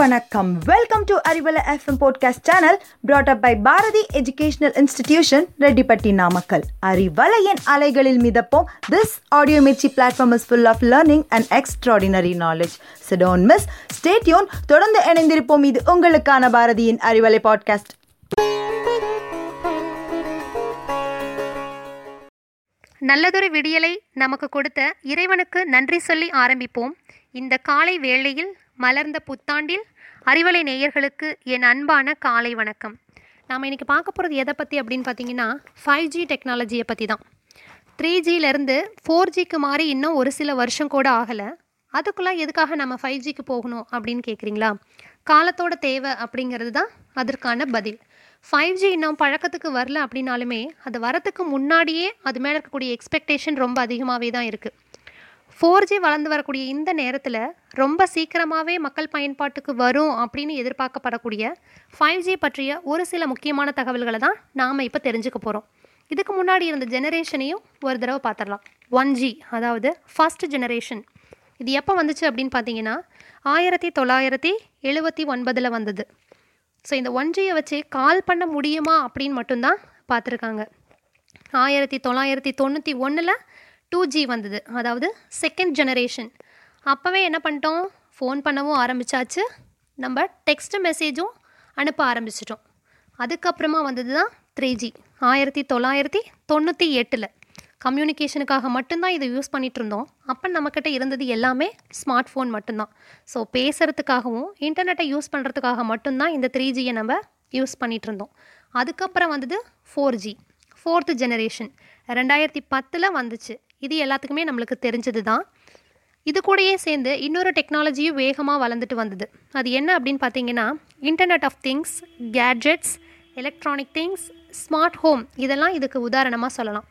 வணக்கம். Welcome to Arivalai FM podcast channel brought up by Bharathi educational institution Rettipatti Namakkal அறிவலையின் அலைகளில் மிதப்போம் this audio Mirchi platform is full of learning and extraordinary knowledge so don't miss stay tuned தொடர்ந்து இணைந்திருப்போம். இது உங்களுக்கான பாரதியின் Arivalai podcast நல்லதொரு விடியலை நமக்கு கொடுத்த இறைவனுக்கு நன்றி சொல்லி ஆரம்பிப்போம். இந்த காலை வேளையில் மலர்ந்த புத்தாண்டில் அறிவலை நேயர்களுக்கு என் அன்பான காலை வணக்கம். நாம் இன்றைக்கி பார்க்க போகிறது எதை பற்றி அப்படின்னு பார்த்தீங்கன்னா ஃபைவ் ஜி டெக்னாலஜியை பற்றி தான். த்ரீ ஜியிலேருந்து ஃபோர் ஜிக்கு மாறி இன்னும் ஒரு சில வருஷம் கூட ஆகலை. அதுக்குள்ளே எதுக்காக நம்ம ஃபைவ் ஜிக்கு போகணும் அப்படின்னு கேட்குறீங்களா காலத்தோட தேவை அப்படிங்கிறது தான் அதற்கான பதில். ஃபைவ் ஜி இன்னும் பழக்கத்துக்கு வரல அப்படின்னாலுமே அது வரத்துக்கு முன்னாடியே அது மேலே இருக்கக்கூடிய எக்ஸ்பெக்டேஷன் ரொம்ப அதிகமாகவே தான் இருக்குது ஃபோர் ஜி வளர்ந்து வரக்கூடிய இந்த நேரத்தில் ரொம்ப சீக்கிரமாகவே மக்கள் பயன்பாட்டுக்கு வரும் அப்படின்னு எதிர்பார்க்கப்படக்கூடிய ஃபைவ் ஜி பற்றிய ஒரு சில முக்கியமான தகவல்களை தான் நாம் இப்போ தெரிஞ்சுக்க போகிறோம் இதுக்கு முன்னாடி இருந்த ஜெனரேஷனையும் ஒரு தடவை பார்த்துடலாம் ஒன் ஜி அதாவது ஃபஸ்ட் ஜெனரேஷன். இது எப்போ வந்துச்சு அப்படின்னு பார்த்தீங்கன்னா ஆயிரத்தி தொள்ளாயிரத்தி எழுபத்தி ஒன்பதில் வந்தது. ஸோ இந்த ஒன் ஜியை வச்சு கால் பண்ண முடியுமா அப்படின்னு மட்டும்தான் பார்த்துருக்காங்க ஆயிரத்தி தொள்ளாயிரத்தி தொண்ணூற்றி ஒன்றில் டூ ஜி வந்தது. அதாவது செகண்ட் ஜெனரேஷன் அப்போவே என்ன பண்ணிட்டோம்? ஃபோன் பண்ணவும் ஆரம்பித்தாச்சு நம்ம டெக்ஸ்ட் மெசேஜும் அனுப்ப ஆரம்பிச்சிட்டோம். அதுக்கப்புறமா வந்தது தான் த்ரீ ஜி ஆயிரத்தி தொள்ளாயிரத்தி தொண்ணூற்றி எட்டில். கம்யூனிகேஷனுக்காக மட்டும்தான் இதை யூஸ் பண்ணிகிட்டு இருந்தோம் அப்போ நம்மக்கிட்ட இருந்தது எல்லாமே ஸ்மார்ட் ஃபோன் மட்டும்தான். ஸோ பேசுகிறதுக்காகவும் இன்டர்நெட்டை யூஸ் பண்ணுறதுக்காக மட்டும்தான் இந்த த்ரீ ஜியை நம்ம யூஸ் பண்ணிகிட்டு இருந்தோம் அதுக்கப்புறம் வந்தது ஃபோர் ஜி ஃபோர்த்து ஜெனரேஷன் ரெண்டாயிரத்தி பத்தில் வந்துச்சு. இது எல்லாத்துக்குமே நம்மளுக்கு தெரிஞ்சது தான். இது கூடயே சேர்ந்து இன்னொரு டெக்னாலஜியும் வேகமாக வளர்ந்துட்டு வந்தது. அது என்ன அப்படின்னு பார்த்தீங்கன்னா internet of things gadgets electronic things smart home இதெல்லாம் இதுக்கு உதாரணமாக சொல்லலாம்.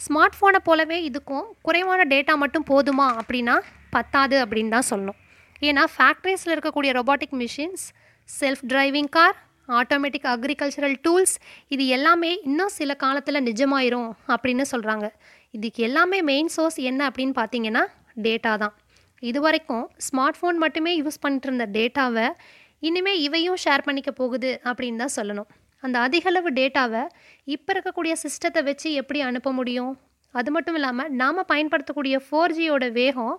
ஸ்மார்ட் ஃபோனை போலவே இதுக்கும் குறைவான டேட்டா மட்டும் போதுமா அப்படின்னா பத்தாது அப்படின்னு தான் சொல்லணும். ஏன்னா ஃபேக்ட்ரிஸில் இருக்கக்கூடிய robotic machines self driving car automatic agricultural tools இது எல்லாமே இன்னும் சில காலத்தில் நிஜமாயிரும் அப்படின்னு சொல்கிறாங்க இதுக்கு எல்லாமே மெயின் சோர்ஸ் என்ன அப்படின்னு பார்த்தீங்கன்னா டேட்டா தான். இது வரைக்கும் ஸ்மார்ட் ஃபோன் மட்டுமே யூஸ் பண்ணிட்டு இருந்த டேட்டாவை இனிமேல் இவையும் ஷேர் பண்ணிக்க போகுது அப்படின்னு தான் சொல்லணும். அந்த அதிகளவு டேட்டாவை இப்போ இருக்கக்கூடிய சிஸ்டத்தை வச்சு எப்படி அனுப்ப முடியும்? அது மட்டும் இல்லாமல் நாம் பயன்படுத்தக்கூடிய ஃபோர் ஜியோட வேகம்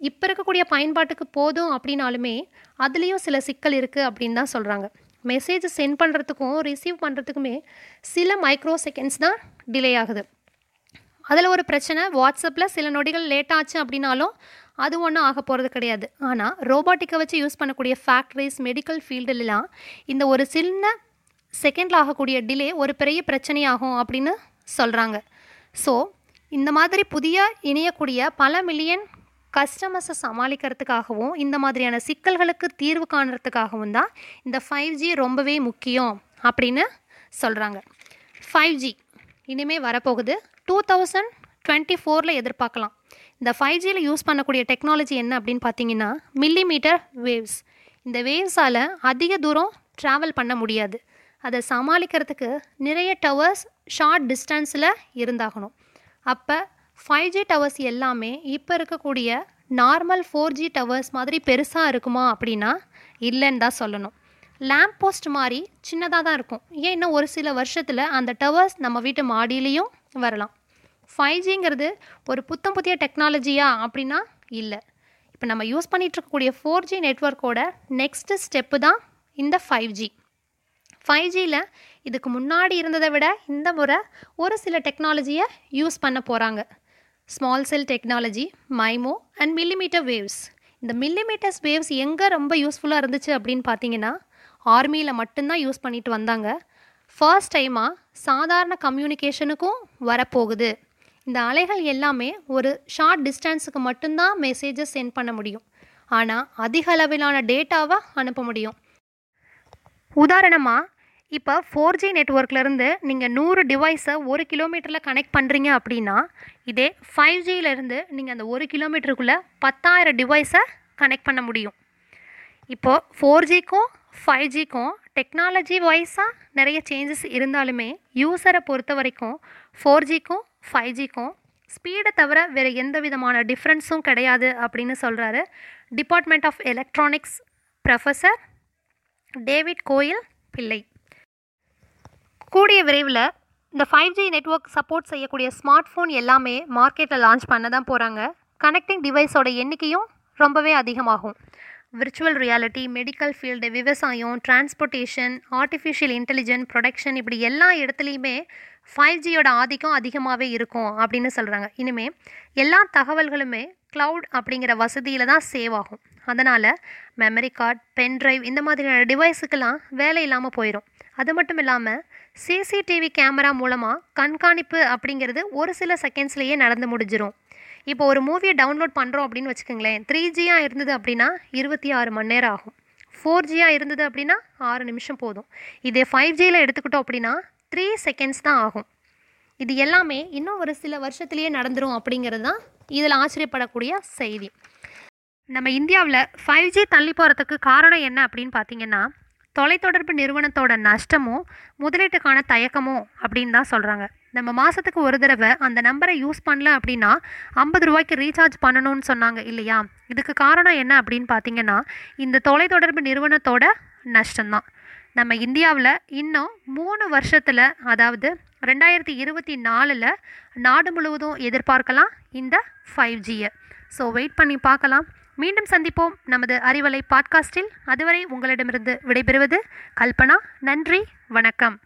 இப்போ இருக்கக்கூடிய பயன்பாட்டுக்கு போதும் அப்படின்னாலுமே அதுலேயும் சில சிக்கல் இருக்குது அப்படின்னு தான் சொல்கிறாங்க மெசேஜ் சென்ட் பண்ணுறதுக்கும் ரிசீவ் பண்ணுறதுக்குமே சில மைக்ரோ செகண்ட்ஸ் தான் டிலே ஆகுது. அதில் ஒரு பிரச்சனை வாட்ஸ்அப்பில் சில நொடிகள் லேட் ஆச்சு அப்படின்னாலும் அது ஒன்றும் ஆக போகிறது கிடையாது. ஆனால் ரோபாட்டிக்கை வச்சு யூஸ் பண்ணக்கூடிய ஃபேக்ட்ரிஸ் மெடிக்கல் ஃபீல்டுலலாம் இந்த ஒரு சின்ன செகண்டில் ஆகக்கூடிய டிலே ஒரு பெரிய பிரச்சனையாகும் அப்படின்னு சொல்கிறாங்க ஸோ இந்த மாதிரி புதிய இணையக்கூடிய பல மில்லியன் கஸ்டமர்ஸை சமாளிக்கிறதுக்காகவும் இந்த மாதிரியான சிக்கல்களுக்கு தீர்வு காணுறதுக்காகவும் தான் இந்த ஃபைவ் ஜி ரொம்பவே முக்கியம் அப்படின்னு சொல்கிறாங்க ஃபைவ் ஜி இனிமேல் வரப்போகுது. டூ தௌசண்ட் டுவெண்ட்டி ஃபோரில் எதிர்பார்க்கலாம். இந்த ஃபைவ் ஜியில் யூஸ் பண்ணக்கூடிய டெக்னாலஜி என்ன அப்படின்னு பார்த்தீங்கன்னா மில்லி மீட்டர் வேவ்ஸ் இந்த வேவ்ஸால் அதிக தூரம் ட்ராவல் பண்ண முடியாது. அதை சமாளிக்கிறதுக்கு நிறைய டவர்ஸ் ஷார்ட் டிஸ்டன்ஸில் இருந்தாகணும். அப்போ ஃபைவ் ஜி டவர்ஸ் எல்லாமே இப்போ இருக்கக்கூடிய நார்மல் ஃபோர் ஜி டவர்ஸ் மாதிரி பெருசாக இருக்குமா அப்படின்னா இல்லைன்னு தான் சொல்லணும். லேம்ப் போஸ்ட் மாதிரி சின்னதாக தான் இருக்கும். ஏன் இன்னும் ஒரு சில வருஷத்தில் அந்த டவர்ஸ் நம்ம வீட்டு மாடியிலையும் வரலாம். ஃபைவ் ஜிங்கிறது ஒரு புத்தம் புதிய டெக்னாலஜியா அப்படின்னா இல்லை. இப்போ நம்ம யூஸ் பண்ணிகிட்டு இருக்கக்கூடிய ஃபோர் ஜி நெட்ஒர்க்கோட நெக்ஸ்ட்டு ஸ்டெப்பு தான் இந்த ஃபைவ் ஜி ஃபைவ் ஜியில் இதுக்கு முன்னாடி இருந்ததை விட இந்த முறை ஒரு சில டெக்னாலஜியை யூஸ் பண்ண போகிறாங்க small cell technology MIMO and millimetre waves இந்த மில்லிமீட்டர்ஸ் வேவ்ஸ் எங்கே ரொம்ப யூஸ்ஃபுல்லாக இருந்துச்சு அப்படின்னு பார்த்தீங்கன்னா ஆர்மியில் மட்டும்தான் யூஸ் பண்ணிட்டு வந்தாங்க. ஃபர்ஸ்ட் டைமாக சாதாரண கம்யூனிகேஷனுக்கும் வரப்போகுது. இந்த அலைகள் எல்லாமே ஒரு ஷார்ட் டிஸ்டன்ஸுக்கு மட்டும்தான் மெசேஜஸ் சென்ட் பண்ண முடியும். ஆனால் அதிக அளவிலான டேட்டாவை அனுப்ப முடியும். உதாரணமாக இப்போ ஃபோர் ஜி நெட்ஒர்க்லேருந்து நீங்கள் நூறு டிவைஸை ஒரு கிலோமீட்டரில் கனெக்ட் பண்ணுறீங்க அப்படின்னா இதே ஃபைவ் ஜியிலேருந்து நீங்கள் அந்த ஒரு கிலோமீட்டருக்குள்ளே பத்தாயிரம் டிவைஸை கனெக்ட் பண்ண முடியும். இப்போது ஃபோர் ஜிக்கும் ஃபைவ் ஜிக்கும் டெக்னாலஜி வைஸாக நிறைய சேஞ்சஸ் இருந்தாலுமே யூஸரை பொறுத்த வரைக்கும் ஃபோர் ஜிக்கும் ஃபைவ் ஜிக்கும் ஸ்பீடை தவிர வேறு எந்த விதமான டிஃப்ரென்ஸும் கிடையாது அப்படின்னு சொல்கிறாரு department of electronics professor David Koil Pillai. கூடிய விரைவில் இந்த ஃபைவ் ஜி நெட்ஒர்க் சப்போர்ட் செய்யக்கூடிய ஸ்மார்ட் ஃபோன் எல்லாமே மார்க்கெட்டில் லான்ச் பண்ண தான் போகிறாங்க கனெக்டிங் டிவைஸோட எண்ணிக்கையும் ரொம்பவே அதிகமாகும். விர்ச்சுவல் ரியாலிட்டி மெடிக்கல் ஃபீல்டு விவசாயம் டிரான்ஸ்போர்ட்டேஷன் ஆர்டிஃபிஷியல் இன்டெலிஜென்ட் ப்ரொடக்ஷன் இப்படி எல்லா இடத்துலையுமே ஃபைவ் ஜியோட ஆதிக்கம் அதிகமாகவே இருக்கும் அப்படின்னு சொல்கிறாங்க இனிமேல் எல்லா தகவல்களுமே க்ளவுட் அப்படிங்கிற வசதியில் தான் சேவ் ஆகும். அதனால் மெமரி கார்டு பென் டிரைவ் இந்த மாதிரியான டிவைஸுக்கெல்லாம் வேலை இல்லாமல் போயிடும் அது மட்டும் இல்லாமல் சிசிடிவி கேமரா மூலமாக கண்காணிப்பு அப்படிங்கிறது ஒரு சில செகண்ட்ஸ்லேயே நடந்து முடிஞ்சிடும் இப்போ ஒரு மூவியை டவுன்லோட் பண்ணுறோம் அப்படின்னு வச்சுக்கோங்களேன் த்ரீ ஜியாக இருந்தது அப்படின்னா இருபத்தி ஆறு மணி நேரம் ஆகும். ஃபோர் ஜியாக இருந்தது அப்படின்னா ஆறு நிமிஷம் போதும். இதே ஃபைவ் ஜியில் எடுத்துக்கிட்டோம் அப்படின்னா த்ரீ செகண்ட்ஸ் தான் ஆகும். இது எல்லாமே இன்னும் ஒரு சில வருஷத்துலேயே நடந்துடும் அப்படிங்கிறது தான் இதில் ஆச்சரியப்படக்கூடிய செய்தி. நம்ம இந்தியாவில் ஃபைவ் ஜி தள்ளி போகிறதுக்கு காரணம் என்ன அப்படின்னு பார்த்தீங்கன்னா தொலைத்தொடர்பு நிறுவனத்தோட நஷ்டமும் முதலீட்டுக்கான தயக்கமும் அப்படின்னு தான் சொல்கிறாங்க நம்ம மாதத்துக்கு ஒரு தடவை அந்த நம்பரை யூஸ் பண்ணல அப்படின்னா ஐம்பது ரூபாய்க்கு ரீசார்ஜ் பண்ணணும்னு சொன்னாங்க இல்லையா? இதுக்கு காரணம் என்ன அப்படின்னு பார்த்தீங்கன்னா இந்த தொலைத்தொடர்பு நிறுவனத்தோட நஷ்டம்தான். நம்ம இந்தியாவில் இன்னும் மூணு வருஷத்தில் அதாவது ரெண்டாயிரத்தி இருபத்தி நாலில் நாடு முழுவதும் எதிர்பார்க்கலாம் இந்த ஃபைவ் ஜியை ஸோ வெயிட் பண்ணி பார்க்கலாம். மீண்டும் சந்திப்போம் நமது அறிவலை பாட்காஸ்டில் அதுவரை உங்களிடமிருந்து விடைபெறுவது கல்பனா. நன்றி வணக்கம்.